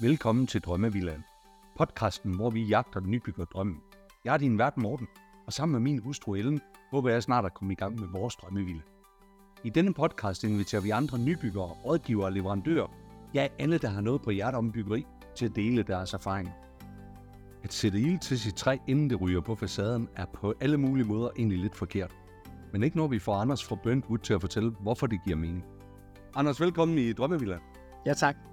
Velkommen til Drømmevillaen. Podcasten, hvor vi jagter den nybygger drømmen. Jeg er din vært Morten, og sammen med min hustru Ellen, håber jeg snart at komme i gang med vores drømmevilla. I denne podcast inviterer vi andre nybyggere, rådgivere og leverandører, ja alle, der har noget på hjertet om byggeri, til at dele deres erfaringer. At sætte ild til sit træ, inden det ryger på facaden, er på alle mulige måder egentlig lidt forkert. Men ikke når vi får Anders fra Brentwood til at fortælle, hvorfor det giver mening. Anders, velkommen i Drømmevillaen. Ja, tak.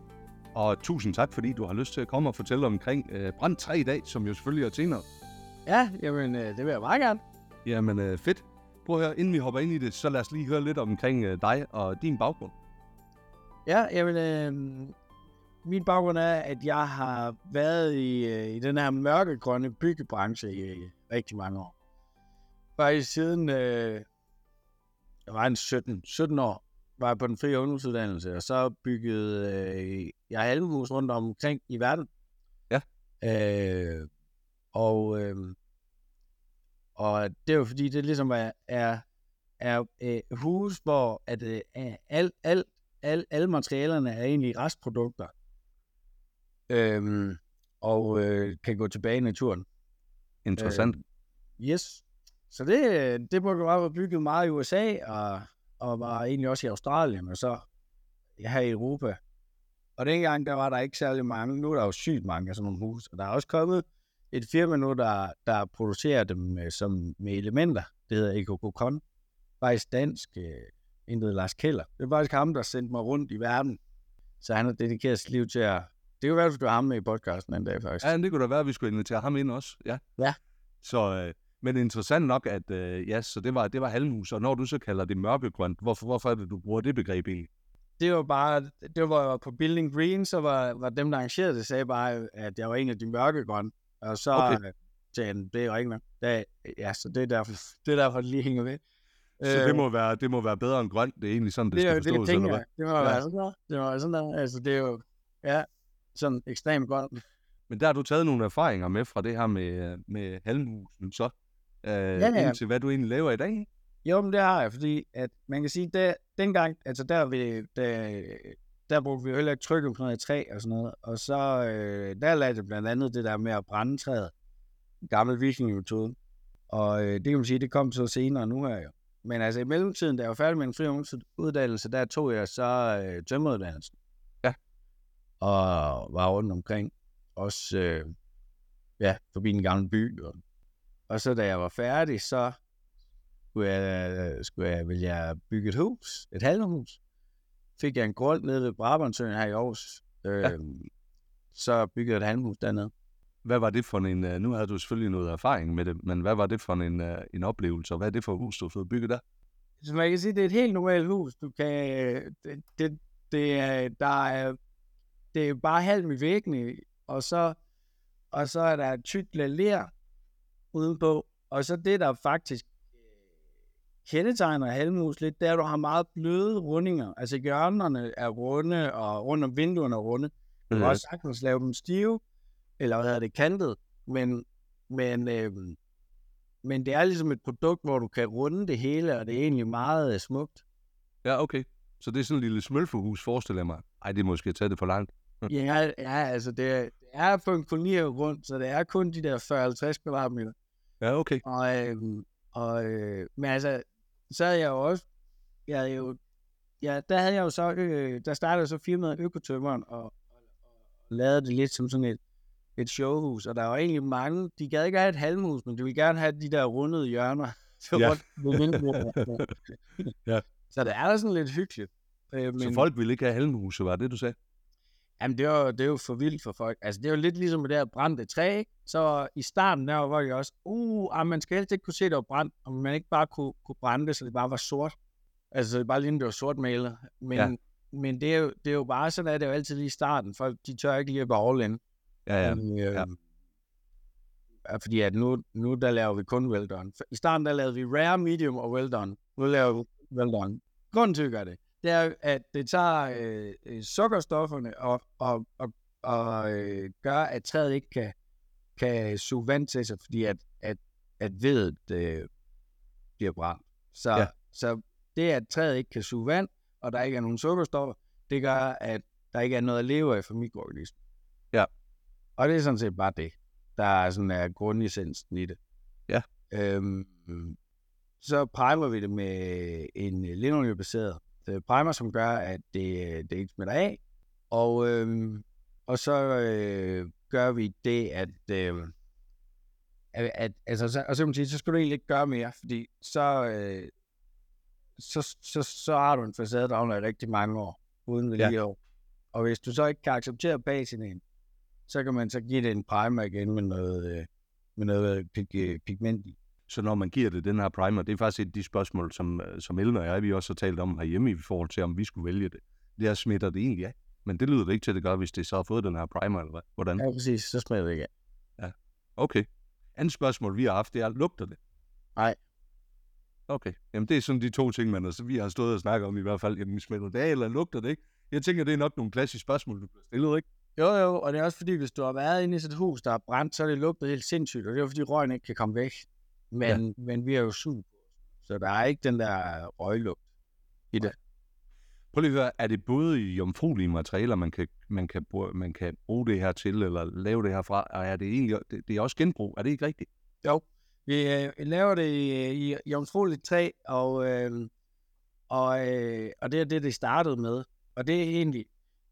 Og tusind tak, fordi du har lyst til at komme og fortælle omkring øh, brand 3 i dag, som jo selvfølgelig er senere. Ja, jamen, øh, det vil jeg meget gerne. Jamen øh, fedt. Prøv at høre, inden vi hopper ind i det, så lad os lige høre lidt omkring øh, dig og din baggrund. Ja, jamen, øh, min baggrund er, at jeg har været i, øh, i den her mørkegrønne byggebranche i, i rigtig mange år. Faktisk siden øh, jeg var en 17, 17 år, var jeg på den frie ungdomsuddannelse, og så byggede øh, jeg halvhus rundt omkring i verden. Ja. Øh, og, øh, og det er jo fordi, det ligesom er, er, er øh, hus, hvor at, øh, alt, alt, alt, alle materialerne er egentlig restprodukter. Øh, og øh, kan gå tilbage i naturen. Interessant. Øh, yes. Så det, det burde bare være bygget meget i USA, og, og var egentlig også i Australien, og så her i Europa. Og dengang, der var der ikke særlig mange. Nu er der jo sygt mange af sådan nogle huse. Og der er også kommet et firma nu, der, der producerer dem med, som, med elementer. Det hedder EcoCon. Faktisk dansk, øh, intet Lars Keller. Det er faktisk ham, der sendte mig rundt i verden. Så han har dedikeret sit liv til at... Det kunne være, at du skulle have ham med i podcasten en dag, faktisk. Ja, det kunne da være, at vi skulle invitere ham ind også. Ja. Ja. Så, øh, men interessant nok, at øh, ja, så det var, det var halmhus, og når du så kalder det mørkegrønt, hvorfor, hvorfor er det, du bruger det begreb egentlig? det var bare, det var jeg var på Building Green, så var, var dem, der arrangerede det, sagde bare, at jeg var en af de mørkegrønne. Og så Okay. sagde det er jo ikke nok. Ja, så det er derfor, det er derfor, det lige hænger ved. Så det må, være, det må være bedre end grønt, det er egentlig sådan, det, Øh. det, er skal jo- forstås, det, eller tænker hvad? Det må Ja. ja. være sådan der. Det må være sådan der. Altså, det er jo, ja, sådan ekstremt godt. Men der har du taget nogle erfaringer med fra det her med, med halmhusen, så øh, ja, ja. indtil hvad du egentlig laver i dag. Jo, men det har jeg, fordi at man kan sige, der, dengang, altså der, vi, der, der brugte vi jo heller ikke trykke på noget træ og sådan noget, og så øh, der lærte jeg blandt andet det der med at brænde træet, gammel vikingmetode, og øh, det kan man sige, det kom så senere nu her jo. Men altså i mellemtiden, da jeg var færdig med en fri ungdomsuddannelse, der tog jeg så øh, tømmeruddannelsen. Ja. Og var rundt omkring, også øh, ja, forbi den gamle by. Og, og så da jeg var færdig, så skulle jeg, skulle jeg, ville jeg bygge et hus, et halvhus. Fik jeg en grund nede ved Brabantsøen her i Aarhus. Øh, Så byggede jeg et halvhus dernede. Hvad var det for en, øh, nu havde du selvfølgelig noget erfaring med det, men hvad var det for en, øh, en oplevelse, og hvad er det for et hus, du har fået bygget der? Så man kan sige, det er et helt normalt hus. Du kan, det, det, det, er, der er, det er bare halm i væggene, og så, og så er der tykt ler udenpå, og så det, der faktisk øh, kendetegner halmhus lidt, det er, at du har meget bløde rundinger. Altså hjørnerne er runde, og rundt om vinduerne er runde. Du kan Øh, også sagtens lave dem stive, eller hvad hedder det, kantet, men, men, øhm, men det er ligesom et produkt, hvor du kan runde det hele, og det er egentlig meget øh, smukt. Ja, okay. Så det er sådan et lille smølfehus, forestiller jeg mig. Ej, det er måske at tage det for langt. Ja, ja altså det, er- det er på en kolonihave rundt, så det er kun de der 40-50 kvadratmeter. Ja, okay. Og, øhm, og, øh, men altså, så havde jeg jo også, jeg havde jo, ja, der havde jeg jo så, øh, der startede så firmaet Økotømmeren, og, og, og lavede det lidt som sådan et, et showhus, og der var egentlig mange, de gad ikke have et halvhus, men de ville gerne have de der rundede hjørner, så Ja. rundt. Ja. Så det er da sådan lidt hyggeligt. Øh, men, Så folk ville ikke have halmhuse, var det, du sagde? Jamen, det er, jo, det er jo for vildt for folk. Altså, det er jo lidt ligesom med det her brændte træ, ikke? Så i starten der var jeg også, uh, ah, man skal helst ikke kunne se, at det var brændt, og man ikke bare kunne, kunne brænde det, så det bare var sort. Altså, så det bare lignede, det var sort malet. Men, Ja. men det, er jo, det er jo bare sådan, at det er jo altid lige i starten. Folk, de tør ikke lige at gå all in. Ja, ja. Men, øh, ja. Fordi at nu, nu der laver vi kun well done. I starten der lavede vi rare, medium og well done. Nu laver vi well done. Grunden til, at vi gør det, det er, at det tager øh, øh, sukkerstofferne og, og, og, og øh, gør, at træet ikke kan, kan suge vand til sig, fordi at, at, at vedet øh, bliver brændt. Så, Ja. ja. så det, at træet ikke kan suge vand, og der ikke er nogen sukkerstoffer, det gør, at der ikke er noget at leve af for mikroorganismer. Og det er sådan set bare det, der er sådan er grundessensen i det. Ja. Øhm, så primer vi det med en linoliebaseret øh, primer, som gør, at det, det ikke smitter af. Og, øhm, og så øh, gør vi det, at, øh, at, at altså, så, og så, sige, så skal du egentlig ikke gøre mere, fordi så, øh, så, så, så har du en facade, der i rigtig mange år, uden vedligehold. Ja. Og hvis du så ikke kan acceptere basen så kan man så give det en primer igen med noget, øh, med noget pig, pigment i. Så når man giver det den her primer, det er faktisk et af de spørgsmål, som, øh, som Ellen og jeg, vi også har talt om herhjemme i forhold til, om vi skulle vælge det. Det er, smitter det egentlig af. Men det lyder det ikke til, at det gør, hvis det så har fået den her primer, eller hvad? Hvordan? Ja, præcis. Så smitter det ikke af. Ja, okay. Andet spørgsmål, vi har haft, det er, lugter det? Nej. Okay, jamen det er sådan de to ting, man altså, vi har stået og snakket om i hvert fald. Jamen smitter det af, eller lugter det ikke? Jeg tænker, det er nok nogle klassiske spørgsmål, du bliver stillet, ikke? Jo, jo, og det er også fordi, hvis du har været inde i et hus, der er brændt, så er det lugtet helt sindssygt, og det er fordi røgen ikke kan komme væk. Men, ja. men vi er jo sug på, så der er ikke den der røglugt i det. Prøv lige at høre, er det både i jomfruelige materialer, man kan, man, kan bruge, man kan bruge det her til, eller lave det her fra, og er det egentlig, det, det er også genbrug, er det ikke rigtigt? Jo, vi øh, laver det i, i jomfrueligt træ, og, øh, og, øh, og det er det, det startede med. Og det er egentlig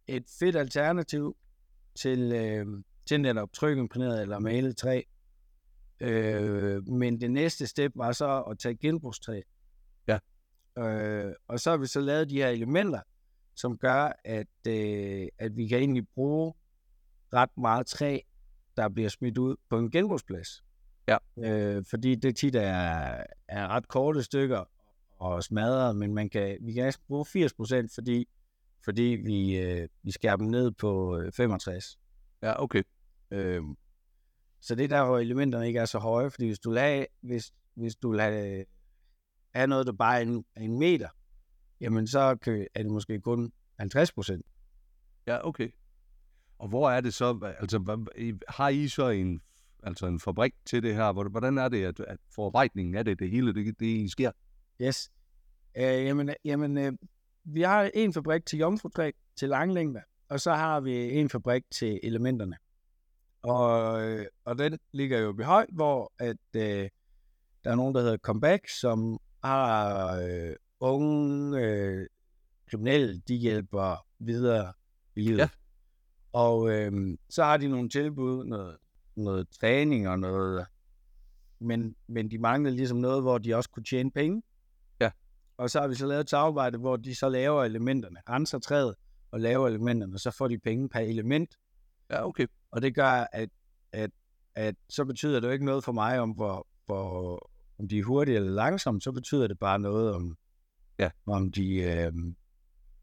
et fedt alternativ til, øh, til netop trykimpræneret eller malet træ. Øh, men det næste step var så at tage genbrugstræ. Ja. Øh, og så har vi så lavet de her elementer, som gør, at, øh, at vi kan egentlig bruge ret meget træ, der bliver smidt ud på en genbrugsplads. Ja. Øh, fordi det tit er, er ret korte stykker og smadret, men man kan, vi kan bruge 80%, fordi, fordi vi, øh, vi skærer dem ned på 65. Øh, ja, okay. Øh, så det er der, hvor elementerne ikke er så høje, fordi hvis du lader, hvis, hvis du lader have noget, der bare er en, en meter, jamen så er det måske kun 50 procent. Ja, okay. Og hvor er det så, altså har I så en, altså en fabrik til det her? Hvordan er det, at, at forarbejdningen af det, det hele, det, det sker? Yes. Øh, jamen, jamen øh, vi har en fabrik til jomfrutræ, til langlængde, og så har vi en fabrik til elementerne. Og, øh, og den ligger jo i høj, hvor at, øh, der er nogen, der hedder Comeback, som har øh, unge øh, kriminelle, de hjælper videre i livet. Ja. Og øh, så har de nogle tilbud, noget, noget træning og noget, men, men de manglede ligesom noget, hvor de også kunne tjene penge. Ja. Og så har vi så lavet et samarbejde, hvor de så laver elementerne, renser træet og laver elementerne, og så får de penge per element. Ja, okay. Og det gør, at, at, at så betyder det jo ikke noget for mig, om, hvor, hvor, om de er hurtige eller langsomme, så betyder det bare noget om, ja. om de... Øh,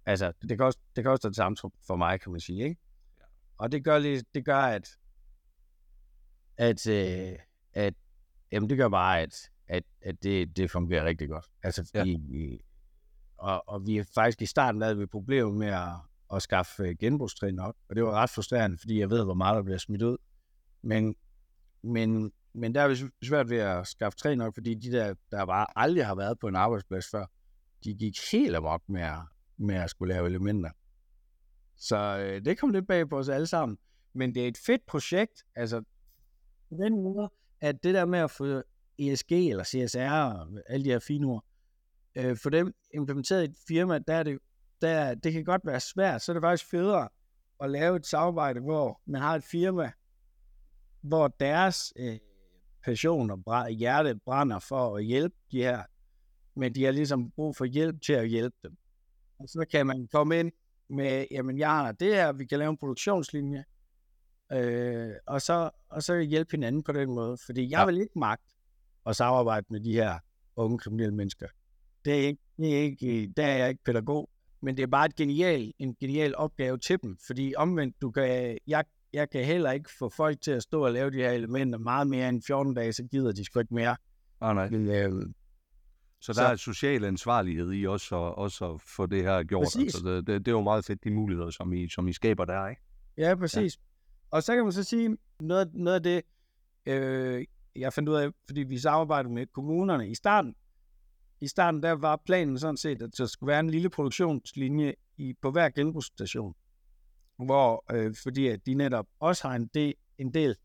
altså, det kan, også, det kan også det samme for mig, kan man sige, ikke? Ja. Og det gør, det gør at, at, øh, at jamen, det gør bare, at, at, at det, det fungerer rigtig godt. Altså, fordi, ja. og, og vi er faktisk i starten havde vi problemer med at, at skaffe øh, genbrugstrin op, og det var ret frustrerende, fordi jeg ved, hvor meget der bliver smidt ud. Men, men, men der er vi svært ved at skaffe træ nok, fordi de der, der bare aldrig har været på en arbejdsplads før, de gik helt amok med at, med at skulle lave elementer. Så øh, det kom lidt bag på os alle sammen. Men det er et fedt projekt, altså på den måde, at det der med at få ESG eller CSR og alle de her fine ord, øh, for dem implementeret i et firma, der er det, der, det kan godt være svært, så er det faktisk federe at lave et samarbejde, hvor man har et firma, hvor deres øh, passion og bræ- hjerte brænder for at hjælpe de her, men de har ligesom brug for hjælp til at hjælpe dem. Og så kan man komme ind med, jamen jeg har det her, vi kan lave en produktionslinje, øh, og, så, og så hjælpe hinanden på den måde, fordi jeg ja. vil ikke magt at samarbejde med de her unge kriminelle mennesker. Det er ikke, det er ikke, der er jeg ikke pædagog, men det er bare et genial, en genial opgave til dem, fordi omvendt, du kan, jeg, jeg kan heller ikke få folk til at stå og lave de her elementer meget mere end 14 dage, så gider de sgu ikke mere. Ah, nej. Øh, så der så, er social ansvarlighed i også, også at få det her gjort. Præcis. Altså, det, det, det er jo meget fedt, de muligheder, som I, som I skaber der, ikke? Ja, præcis. Ja. Og så kan man så sige, noget, noget af det, øh, jeg fandt ud af, fordi vi samarbejdede med kommunerne i starten, i starten der var planen sådan set, at der skulle være en lille produktionslinje i, på hver genbrugsstation, hvor, øh, fordi at de netop også har en, del, en del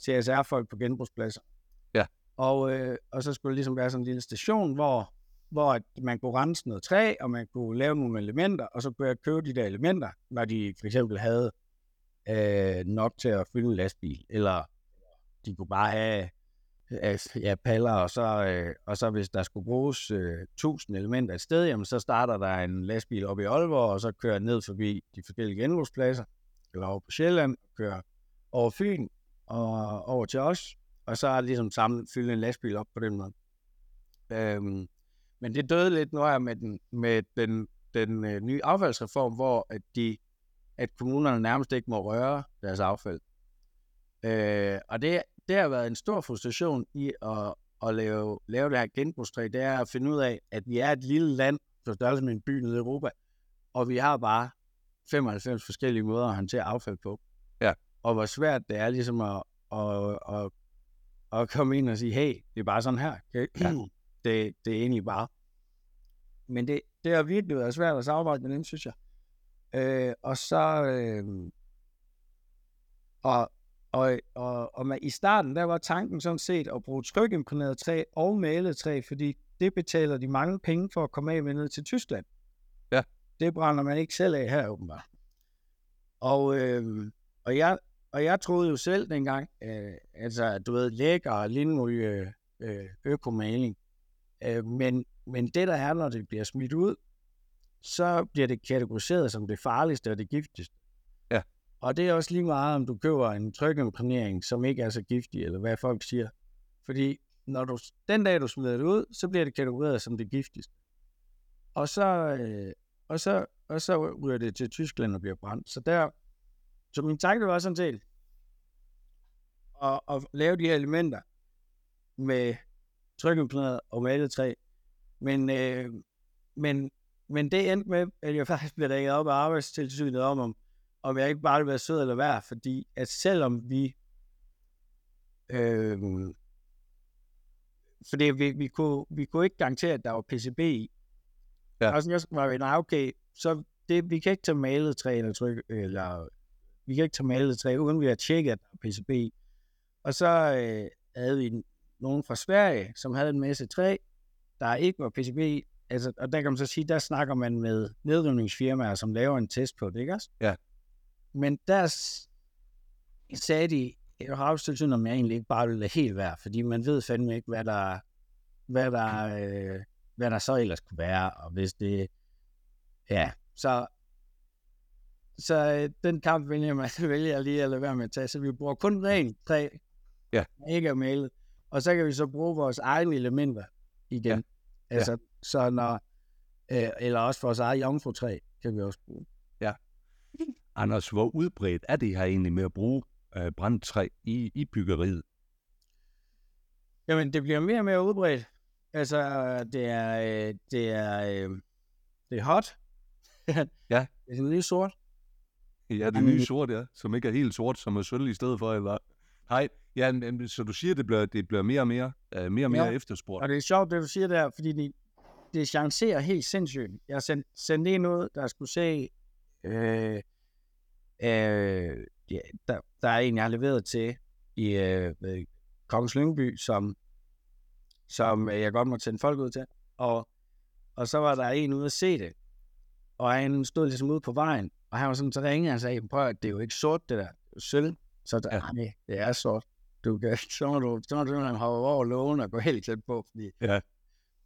CSR-folk på genbrugspladser. Ja. Og, øh, og så skulle det ligesom være sådan en lille station, hvor, hvor at man kunne rense noget træ, og man kunne lave nogle elementer, og så kunne jeg købe de der elementer, når de for eksempel havde øh, nok til at fylde en lastbil, eller de kunne bare have ja, paller, og så, øh, og så hvis der skulle bruges øh, 1000 elementer et sted, jamen så starter der en lastbil op i Aalborg, og så kører ned forbi de forskellige genbrugspladser, eller over på Sjælland, og kører over Fyn, og over til os, og så er ligesom samlet fylde en lastbil op på den måde. Øhm, men det døde lidt nu her med den, med den, den øh, nye affaldsreform, hvor at, de, at kommunerne nærmest ikke må røre deres affald. Øh, og det, det har været en stor frustration i at, at lave, lave det her genbrugstræ, det er at finde ud af, at vi er et lille land, for størrelse med en by nede i Europa, og vi har bare 95 forskellige måder at håndtere affald på. Ja. Og hvor svært det er ligesom at, at, at, at komme ind og sige, hey, det er bare sådan her. Okay? Ja. Det, det er egentlig bare. Men det, det har virkelig været svært at samarbejde med den, synes jeg. Øh, og så... Øh, og, og, og, og man, i starten, der var tanken sådan set at bruge trykimprægneret træ og malet træ, fordi det betaler de mange penge for at komme af med ned til Tyskland. Ja. Det brænder man ikke selv af her, åbenbart. Og, øh, og, jeg, og jeg troede jo selv dengang, øh, altså, du ved, lækker, lindmolie, øh, økomaling. Øh, men, men det, der er, når det bliver smidt ud, så bliver det kategoriseret som det farligste og det giftigste. Og det er også lige meget, om du køber en trykimprægnering, som ikke er så giftig, eller hvad folk siger. Fordi når du, den dag, du smider det ud, så bliver det kategoriseret som det giftigste. Og så, øh, og så, og så ryger det til Tyskland og bliver brændt. Så der, så min tanke var sådan set at, at lave de her elementer med trykimprægneret og malet træ. Men, øh, men, men det endte med, at jeg faktisk blev ringet op af arbejdstilsynet om, om, om jeg ikke bare ville være sød eller værd, fordi at selvom vi øh, fordi vi, vi, kunne, vi kunne ikke garantere, at der var PCB i. Ja. Og sådan, jeg var vi, nej, okay, så det, vi kan ikke tage malet træ eller tryk, eller vi kan ikke tage malet træ, uden vi har tjekket, at der er PCB. Og så øh, havde vi nogen fra Sverige, som havde en masse træ, der ikke var PCB. Altså, og der kan man så sige, der snakker man med nedrivningsfirmaer, som laver en test på det, ikke også? Ja. Men der sagde de, jeg har afstillet, om jeg egentlig ikke bare ville lade helt være, fordi man ved fandme ikke, hvad der, hvad der, øh, hvad der så ellers kunne være, og hvis det, ja, så, så øh, den kamp vælger man vælger lige at lade være med at tage, så vi bruger kun ren træ, ja. ikke er malet, og så kan vi så bruge vores egne elementer igen, ja. altså, ja. så når, øh, eller også vores eget jomfrutræ, kan vi også bruge. Anders, hvor udbredt er det her egentlig med at bruge øh, brandtræ i, i byggeriet? Jamen, det bliver mere og mere udbredt. Altså, det er, øh, det er, øh, det er hot. ja. Det er lige sort. Ja, det nye sort, ja. Som ikke er helt sort, som er sølv i stedet for, eller... Nej, ja, så du siger, det bliver, det bliver mere og mere, uh, mere og mere ja. efterspurgt. Og det er sjovt, det du siger der, fordi det, det chancerer helt sindssygt. Jeg har sendt, sendt en ud, der skulle se, øh, øh, ja, der, der er en, jeg har leveret til i øh, Kongens Lyngby, som, som jeg godt må tænde folk ud til. Og, og så var der en ude at se det. Og han stod ligesom ude på vejen, og han var sådan, så ringede og sagde, prøv at det er jo ikke sort, det der. Det er sølv. Så der, ja. nej, det er sort. Du kan, så må du, så må du hoppe over lågen og gå helt tæt på. Fordi... Ja.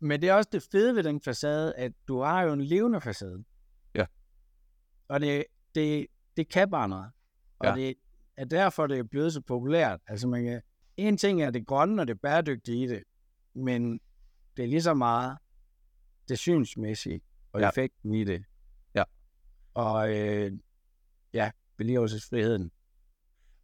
Men det er også det fede ved den facade, at du har jo en levende facade. Ja. Og det, det, det kan bare noget. Og ja. det er derfor, det er blevet så populært. Altså man kan, en ting er det grønne og det bæredygtige i det, men det er lige så meget det synsmæssige og ja. effekten i det. Ja. Og øh, ja, vedligeholdelsesfriheden.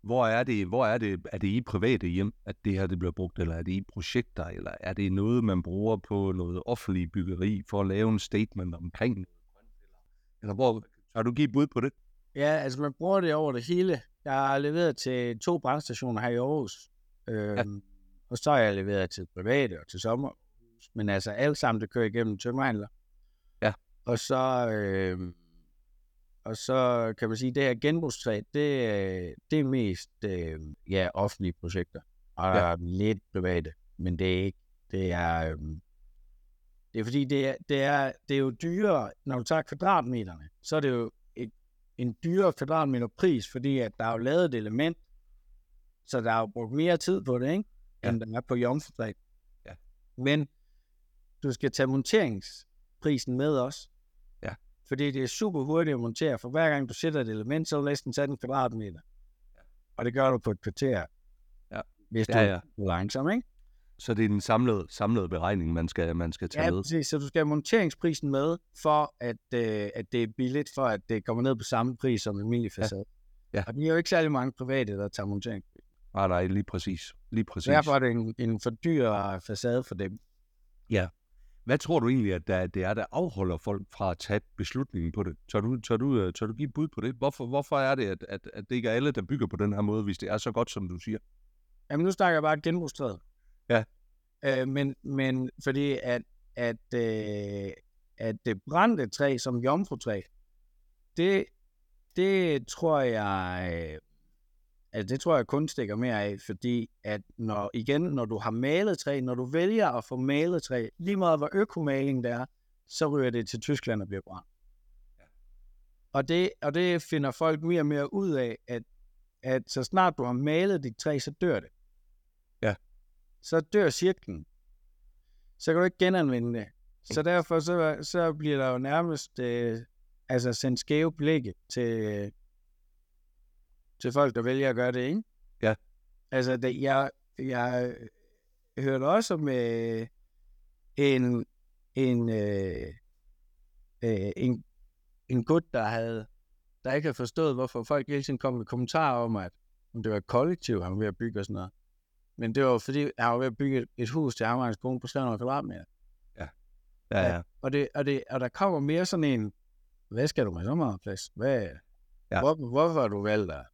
Hvor er det, hvor er det, er det i private hjem, at det her det bliver brugt, eller er det i projekter, eller er det noget, man bruger på noget offentlig byggeri for at lave en statement omkring? Eller hvor, har du givet bud på det? Ja, altså man bruger det over det hele. Jeg har leveret til to brandstationer her i Aarhus. Øhm, ja. Og så har jeg leveret til private og til sommer. Men altså alt sammen, det kører igennem tømmerhandler. Ja. Og så, øh, og så kan man sige, at det her genbrugstræ, det, det er mest øh, ja, offentlige projekter. Og Ja. lidt private, men det er ikke. Det er, øh, det er fordi, det er, det, er, det er jo dyrere, når du tager kvadratmeterne, så er det jo en dyrere kvadratmeter pris, fordi at der er jo lavet et element, så der er jo brugt mere tid på det, ikke? Ja. end der er på jomfrutræ. Ja. Men du skal tage monteringsprisen med også. Ja. Fordi det er super hurtigt at montere, for hver gang du sætter et element, så er du næsten sat en kvadratmeter. Ja. Og det gør du på et kvarter. Ja. Hvis du Ja, ja. er langsom, ikke? Så det er den samlede, samlede beregning, man skal, man skal tage Ja, med. præcis. Så du skal have monteringsprisen med, for at, øh, at det er billigt, for at det kommer ned på samme pris som en almindelig facade. Ja. Og vi er jo ikke særlig mange private, der tager montering. Nej, nej, lige præcis. Lige præcis. Derfor er det en, en for dyr facade for dem. Hvad tror du egentlig, at der, det er, der afholder folk fra at tage beslutningen på det? Tør du, tør du, øh, tør du give et bud på det? Hvorfor, hvorfor er det, at, at, at det ikke er alle, der bygger på den her måde, hvis det er så godt, som du siger? Jamen, nu snakker jeg bare et genbrugstræd. Ja. Øh, men, men fordi at, at, øh, at det brændte træ som jomfrutræ, det, det tror jeg, øh, altså det tror jeg kun stikker mere af, fordi at når, igen, når du har malet træ, når du vælger at få malet træ, lige meget hvor økomaling det er, så ryger det til Tyskland og bliver brændt. Og det, og det finder folk mere og mere ud af, at, at så snart du har malet dit træ, så dør det. Så dør cirklen. Så kan du ikke genanvende det. Så derfor så, så bliver der jo nærmest øh, altså sendt skæve blikke til, til folk, der vælger at gøre det, ikke? Ja. Altså, det, jeg, jeg hørte også om øh, en, en, øh, øh, en, en gut, der havde der ikke havde forstået, hvorfor folk hele tiden kom med kommentarer om, at om det var et kollektiv, han var ved at bygge og sådan noget. Men det var fordi, han var ved at bygge et hus til hans kone på 300 kvadratmeter. Ja, ja. Og, det, og, det, og der kommer mere sådan en, hvad skal du med så meget plads? Hvad, Ja. ja. hvor, hvorfor har du valgt at,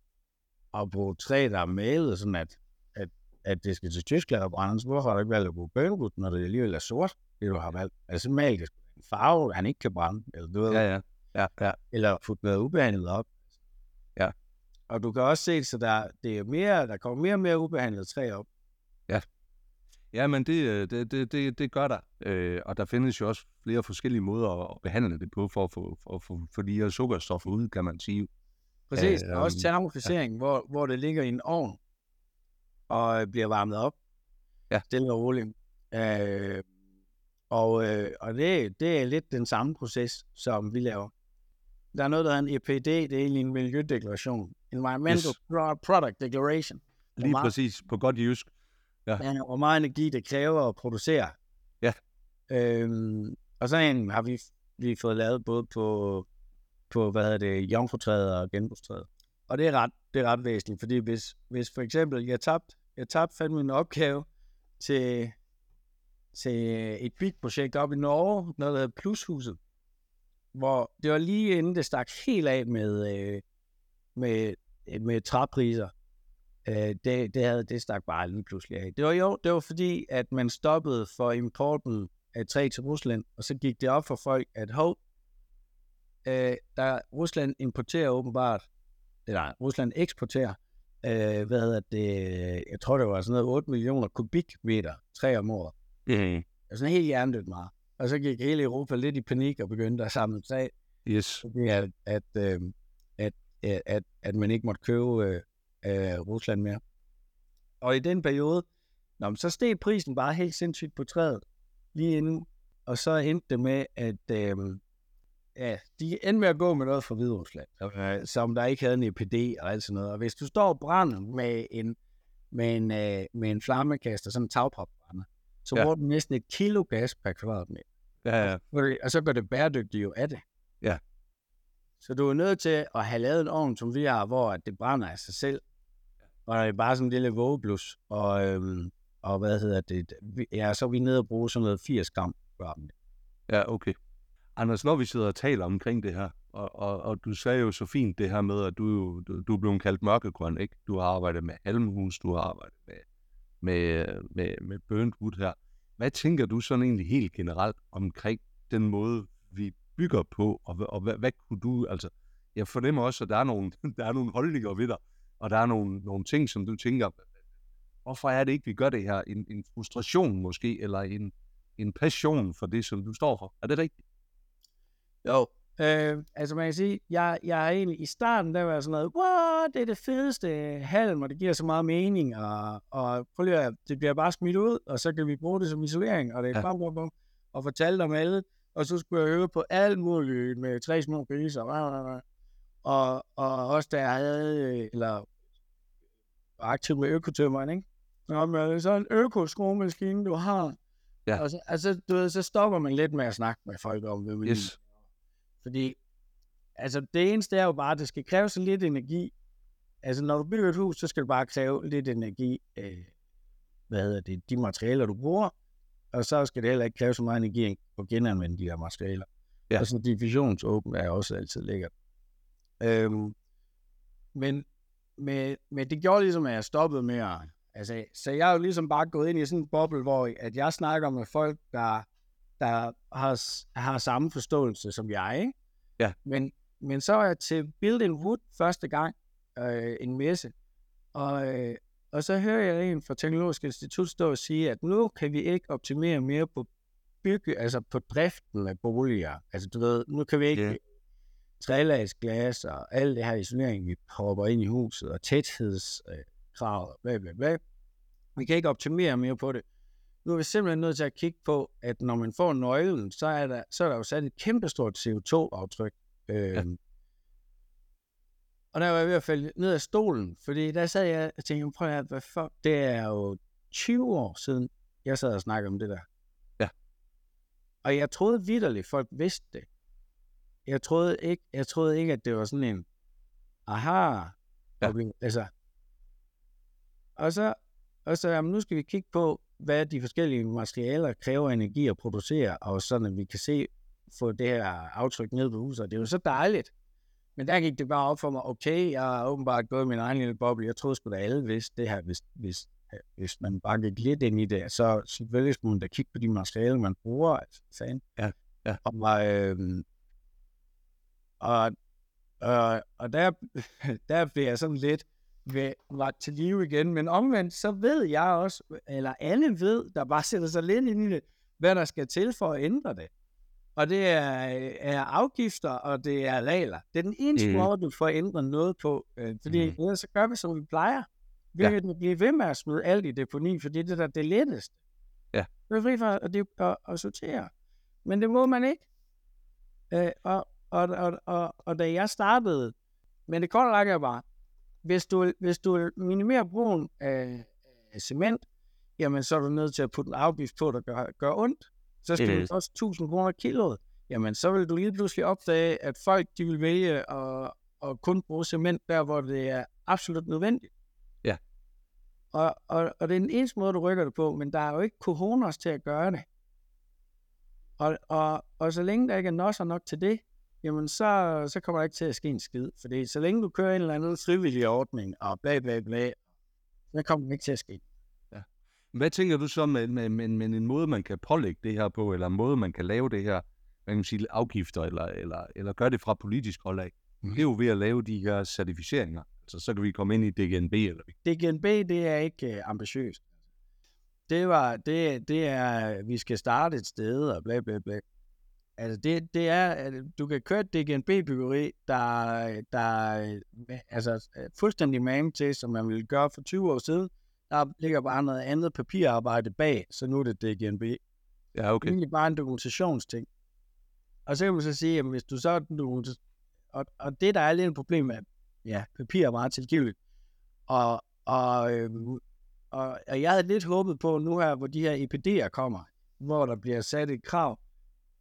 at bruge træ, der er malet, sådan at, at, at det skal til Tyskland og brændes? Hvorfor har du ikke valgt at bruge bønwood, når det alligevel er sort, det du har valgt? Altså mal det en farve, han ikke kan brænde, eller du ved, Ja, ja. Ja, ja. eller putte noget ubehandlet op. Ja. Og du kan også se, så der, det er mere, der kommer mere og mere ubehandlet træ op. Ja, men det, øh, det, det, det, det gør der. Øh, og der findes jo også flere forskellige måder at, behandle det på, for at få for, for, for de her sukkerstoffer ud, kan man sige. Præcis, Øh, og også termofisering, ja. hvor, hvor det ligger i en ovn og øh, bliver varmet op. Ja. Stille og roligt. Øh, og øh, og det, det er lidt den samme proces, som vi laver. Der er noget, der hedder en EPD, det er egentlig en miljødeklaration. Environmental Yes. Pro- Product Declaration. Lige meget- præcis, på godt jysk. Ja, hvor meget energi det kræver at producere. Ja. Øhm, og sådan en har vi, vi fået lavet både på, på hvad hedder det, jomfrutræet og genbrugstræet. Og det er ret, det er ret væsentligt, fordi hvis, hvis for eksempel jeg tabte jeg tabte fandme en opgave til, til et bygprojekt op i Norge, noget der hedder Plushuset, hvor det var lige inden det stak helt af med, øh, med, med træpriser. Øh, det, det, havde, det stak bare lige pludselig af. Det var jo, det var fordi, at man stoppede for importen af træ til Rusland, og så gik det op for folk, at hov, øh, der Rusland importerer åbenbart, eller Rusland eksporterer, øh, hvad hedder det, jeg tror det var sådan noget 8 millioner kubikmeter træ om året. Mm. Det var sådan helt hjernedødt meget. Og så gik hele Europa lidt i panik og begyndte at samle træ, Yes. at, at, øh, at, at, at, at man ikke måtte købe øh, øh, Rusland mere. Og i den periode, nå, men så steg prisen bare helt sindssygt på træet lige inden, og så endte det med, at øh, ja, de endte med at gå med noget fra Hvide Rusland, øh, som der ikke havde en EPD og alt sådan noget. Og hvis du står og brænder med en, med en, øh, med en flammekaster, sådan en tagpopbrænder, så Ja. bruger du næsten et kilo gas per kvadratmeter. Ja, ja. Fordi- Og så går det bæredygtigt jo af det. Ja. Så du er nødt til at have lavet en ovn, som vi har, hvor det brænder af sig selv. Og det er bare sådan en lille vågeblus. Og, øhm, og hvad hedder det? Ja, så er vi nede og bruge sådan noget 80 gram. kvadratmeter. Ja, okay. Anders, når vi sidder og taler omkring det her, og, og, og du sagde jo så fint det her med, at du, du, du er blevet kaldt mørkegrøn, ikke? Du har arbejdet med halmhus, du har arbejdet med, med, med, med burnt wood her. Hvad tænker du sådan egentlig helt generelt omkring den måde, vi bygger på, og, og hvad, hvad kunne du, altså, jeg fornemmer også, at der er nogle, der er nogle holdninger ved dig, og der er nogle, nogle ting, som du tænker, hvorfor er det ikke, vi gør det her? En, en frustration måske, eller en, en passion for det, som du står for. Er det rigtigt? Jo. Øh, altså man kan sige, jeg, jeg er egentlig i starten, der var jeg sådan noget, wow, det er det fedeste halm, og det giver så meget mening, og, og prøv lige at, det bliver bare smidt ud, og så kan vi bruge det som isolering, og det er bam, bam, bam, og fortælle dem alle, og så skulle jeg øve på alt muligt med tre små priser, og, og, og også da jeg havde, eller aktiv med økotømmeren, ikke? Nå, men så en økoskruemaskine, du har. Ja. Og så, altså, du ved, så stopper man lidt med at snakke med folk om, hvad vi yes. Fordi, altså, det eneste er jo bare, at det skal kræve så lidt energi. Altså, når du bygger et hus, så skal det bare kræve lidt energi. Øh, hvad hedder det? De materialer, du bruger. Og så skal det heller ikke kræve så meget energi at genanvende de her materialer. Ja. Og sådan diffusionsåben er også altid lækkert. Øhm, men, med, men det gjorde ligesom, at jeg stoppede med at Altså, så jeg er jo ligesom bare gået ind i sådan en boble, hvor at jeg snakker med folk, der, der har, har samme forståelse som jeg, ikke? Ja. Men, men så er jeg til Build in Wood første gang, øh, en messe, og, øh, og så hører jeg en fra Teknologisk Institut stå og sige, at nu kan vi ikke optimere mere på bygge, altså på driften af boliger. Altså du ved, nu kan vi ikke yeah. trælagsglas og alt det her isolering, vi hopper ind i huset, og tætheds... Øh, bla bla bla. Vi kan ikke optimere mere på det. Nu er vi simpelthen nødt til at kigge på, at når man får nøglen, så er der, så er der jo sat et kæmpestort CO2-aftryk. Øhm, ja. Og der var jeg ved at falde ned af stolen, fordi der sad jeg og tænkte, prøv at hvad fuck, det er jo 20 år siden, jeg sad og snakkede om det der. Ja. Og jeg troede vidderligt, folk vidste det. Jeg troede ikke, jeg troede ikke at det var sådan en, aha, ja. altså, og så, og så jamen, nu skal vi kigge på, hvad de forskellige materialer kræver energi at producere, og sådan at vi kan se, få det her aftryk ned på huset. Det er jo så dejligt. Men der gik det bare op for mig, okay, jeg har åbenbart gået min egen lille boble. Jeg troede sgu da alle vidste det her, hvis, hvis, hvis man bare gik lidt ind i det. Så selvfølgelig skulle man da kigge på de materialer, man bruger. Altså, fan. Ja, ja. Og, øh, og, og, og der, der blev jeg sådan lidt, var til live igen. Men omvendt, så ved jeg også, eller alle ved, der bare sætter sig lidt ind i det, hvad der skal til for at ændre det. Og det er, er afgifter, og det er regler. Det er den eneste mm. måde, du får ændret noget på. Øh, fordi mm. ellers så gør vi, som vi plejer. Vi ja. kan blive ved med at smide alt i deponi, fordi det er det letteste. Ja. Det er fri for at, at, at sortere. Men det må man ikke. Øh, og, og, og, og, og da jeg startede, men det korte række er bare, hvis du, hvis du minimerer brugen af, af cement, jamen så er du nødt til at putte en afgift på, der gør, gør ondt. Så skal det koste 1000 kroner kiloet. Jamen så vil du lige pludselig opdage, at folk de vil vælge at, at kun bruge cement der, hvor det er absolut nødvendigt. Ja. Og, og, og det er den eneste måde, du rykker det på, men der er jo ikke coronas til at gøre det. Og, og, og så længe der ikke er nosser nok til det, jamen så, så kommer der ikke til at ske en skid. Fordi så længe du kører en eller anden frivillig ordning, og bla bla bla, så kommer det ikke til at ske. Ja. Hvad tænker du så med, med, med, med en måde, man kan pålægge det her på, eller en måde, man kan lave det her, man kan sige, afgifter, eller, eller, eller gøre det fra politisk hold af? Mm. Det er jo ved at lave de her certificeringer. Så, så kan vi komme ind i DGNB. Eller... DGNB, det er ikke uh, ambitiøst. Det, var, det, det er, vi skal starte et sted, og bla bla bla. Altså det, det er, at du kan køre et DGNB-byggeri, der, der altså, fuldstændig man til, som man ville gøre for 20 år siden. Der ligger bare noget andet papirarbejde bag, så nu er det DGNB. Ja, okay. Det er bare en dokumentationsting. Og så kan man så sige, at hvis du så... Og, og det, der er lidt et problem med, ja, papir er meget tilgiveligt. Og, og, øh, og, og jeg havde lidt håbet på nu her, hvor de her EPD'er kommer, hvor der bliver sat et krav,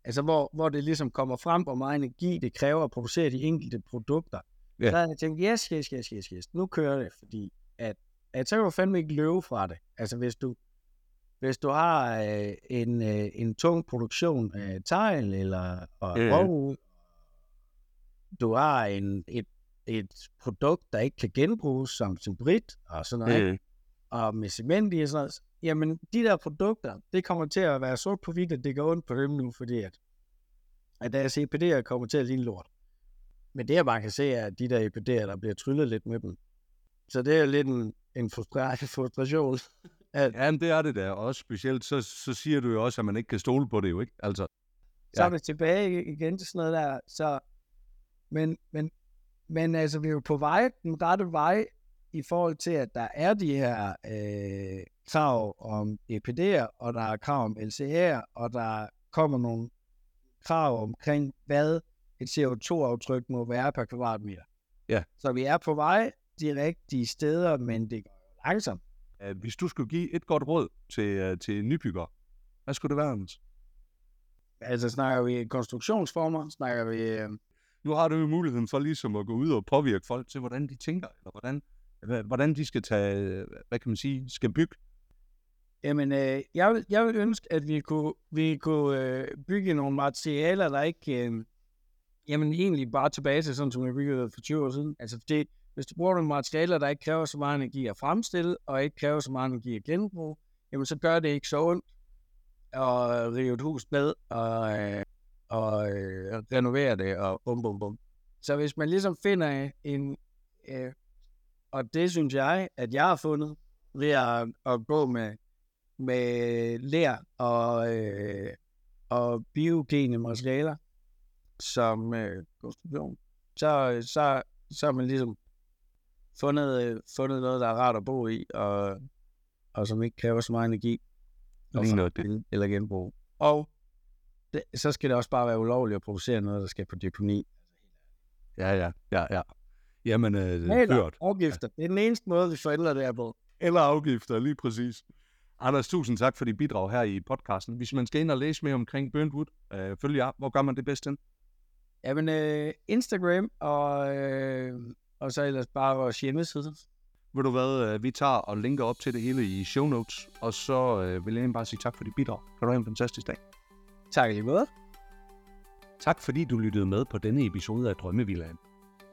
Altså, hvor, hvor det ligesom kommer frem, hvor meget energi det kræver at producere de enkelte produkter. Yeah. Så har jeg tænkt, yes, yes, yes, yes, yes, nu kører det, fordi at, at så kan du fandme ikke løbe fra det. Altså, hvis du, hvis du har øh, en, øh, en tung produktion af tegl eller og mm. du har en, et, et produkt, der ikke kan genbruges som, som brit og sådan noget, mm. og med cement i og sådan noget, jamen de der produkter, det kommer til at være sort på hvidt, at det går ondt på dem nu, fordi at, at deres EPD'er kommer til at ligne lort. Men det jeg bare kan se, er, at de der EPD'er, der bliver tryllet lidt med dem. Så det er lidt en, en frustra- frustration. At, Ja, men det er det der. Og også specielt, så, så siger du jo også, at man ikke kan stole på det jo, ikke? Altså, så Ja. er vi tilbage igen til sådan noget der. Så, men, men, men altså, vi er jo på vej, den rette vej, i forhold til, at der er de her øh, krav om EPD'er, og der er krav om LCR, og der kommer nogle krav omkring, hvad et CO2-aftryk må være per kvadratmeter. Ja. Så vi er på vej de rigtige steder, men det går langsomt. øh, hvis du skulle give et godt råd til, øh, til nybyggere, hvad skulle det være, Anders? Altså snakker vi konstruktionsformer, snakker vi... Øh, Nu har du jo muligheden for ligesom at gå ud og påvirke folk til, hvordan de tænker, eller hvordan, hvordan de skal tage, øh, hvad kan man sige, skal bygge. Jamen, øh, jeg, vil, jeg vil ønske, at vi kunne, vi kunne øh, bygge nogle materialer, der ikke... Øh, jamen, egentlig bare tilbage til sådan, som vi byggede for 20 år siden. Altså, det, hvis du bruger nogle materialer, der ikke kræver så meget energi at fremstille, og ikke kræver så meget energi at genbruge, jamen, så gør det ikke så ondt at rive et hus ned og, øh, og øh, renovere det og bum, bum, bum. Så hvis man ligesom finder en... Øh, og det synes jeg, at jeg har fundet ved at, at gå med med ler og, øh, og biogene materialer som øh, konstruktion, så, så, så har man ligesom fundet, øh, fundet noget, der er rart at bo i, og, og som ikke kræver så meget energi. Lige noget fremstille Eller genbrug. Og det, så skal det også bare være ulovligt at producere noget, der skal på deponi. Ja, ja, ja, ja. Jamen, øh, Eller hørt. afgifter. Det er den eneste måde, vi forældre det er på. Eller afgifter, lige præcis. Anders, tusind tak for dit bidrag her i podcasten. Hvis man skal ind og læse mere omkring Burntwood, øh, følg jer. Hvor gør man det bedst hen? Jamen, øh, Instagram og, øh, og så ellers bare vores hjemmeside. Ved du hvad, øh, vi tager og linker op til det hele i show notes, og så øh, vil jeg bare sige tak for dit bidrag. Kan du have en fantastisk dag. Tak lige måde. Tak fordi du lyttede med på denne episode af Drømmevillaen.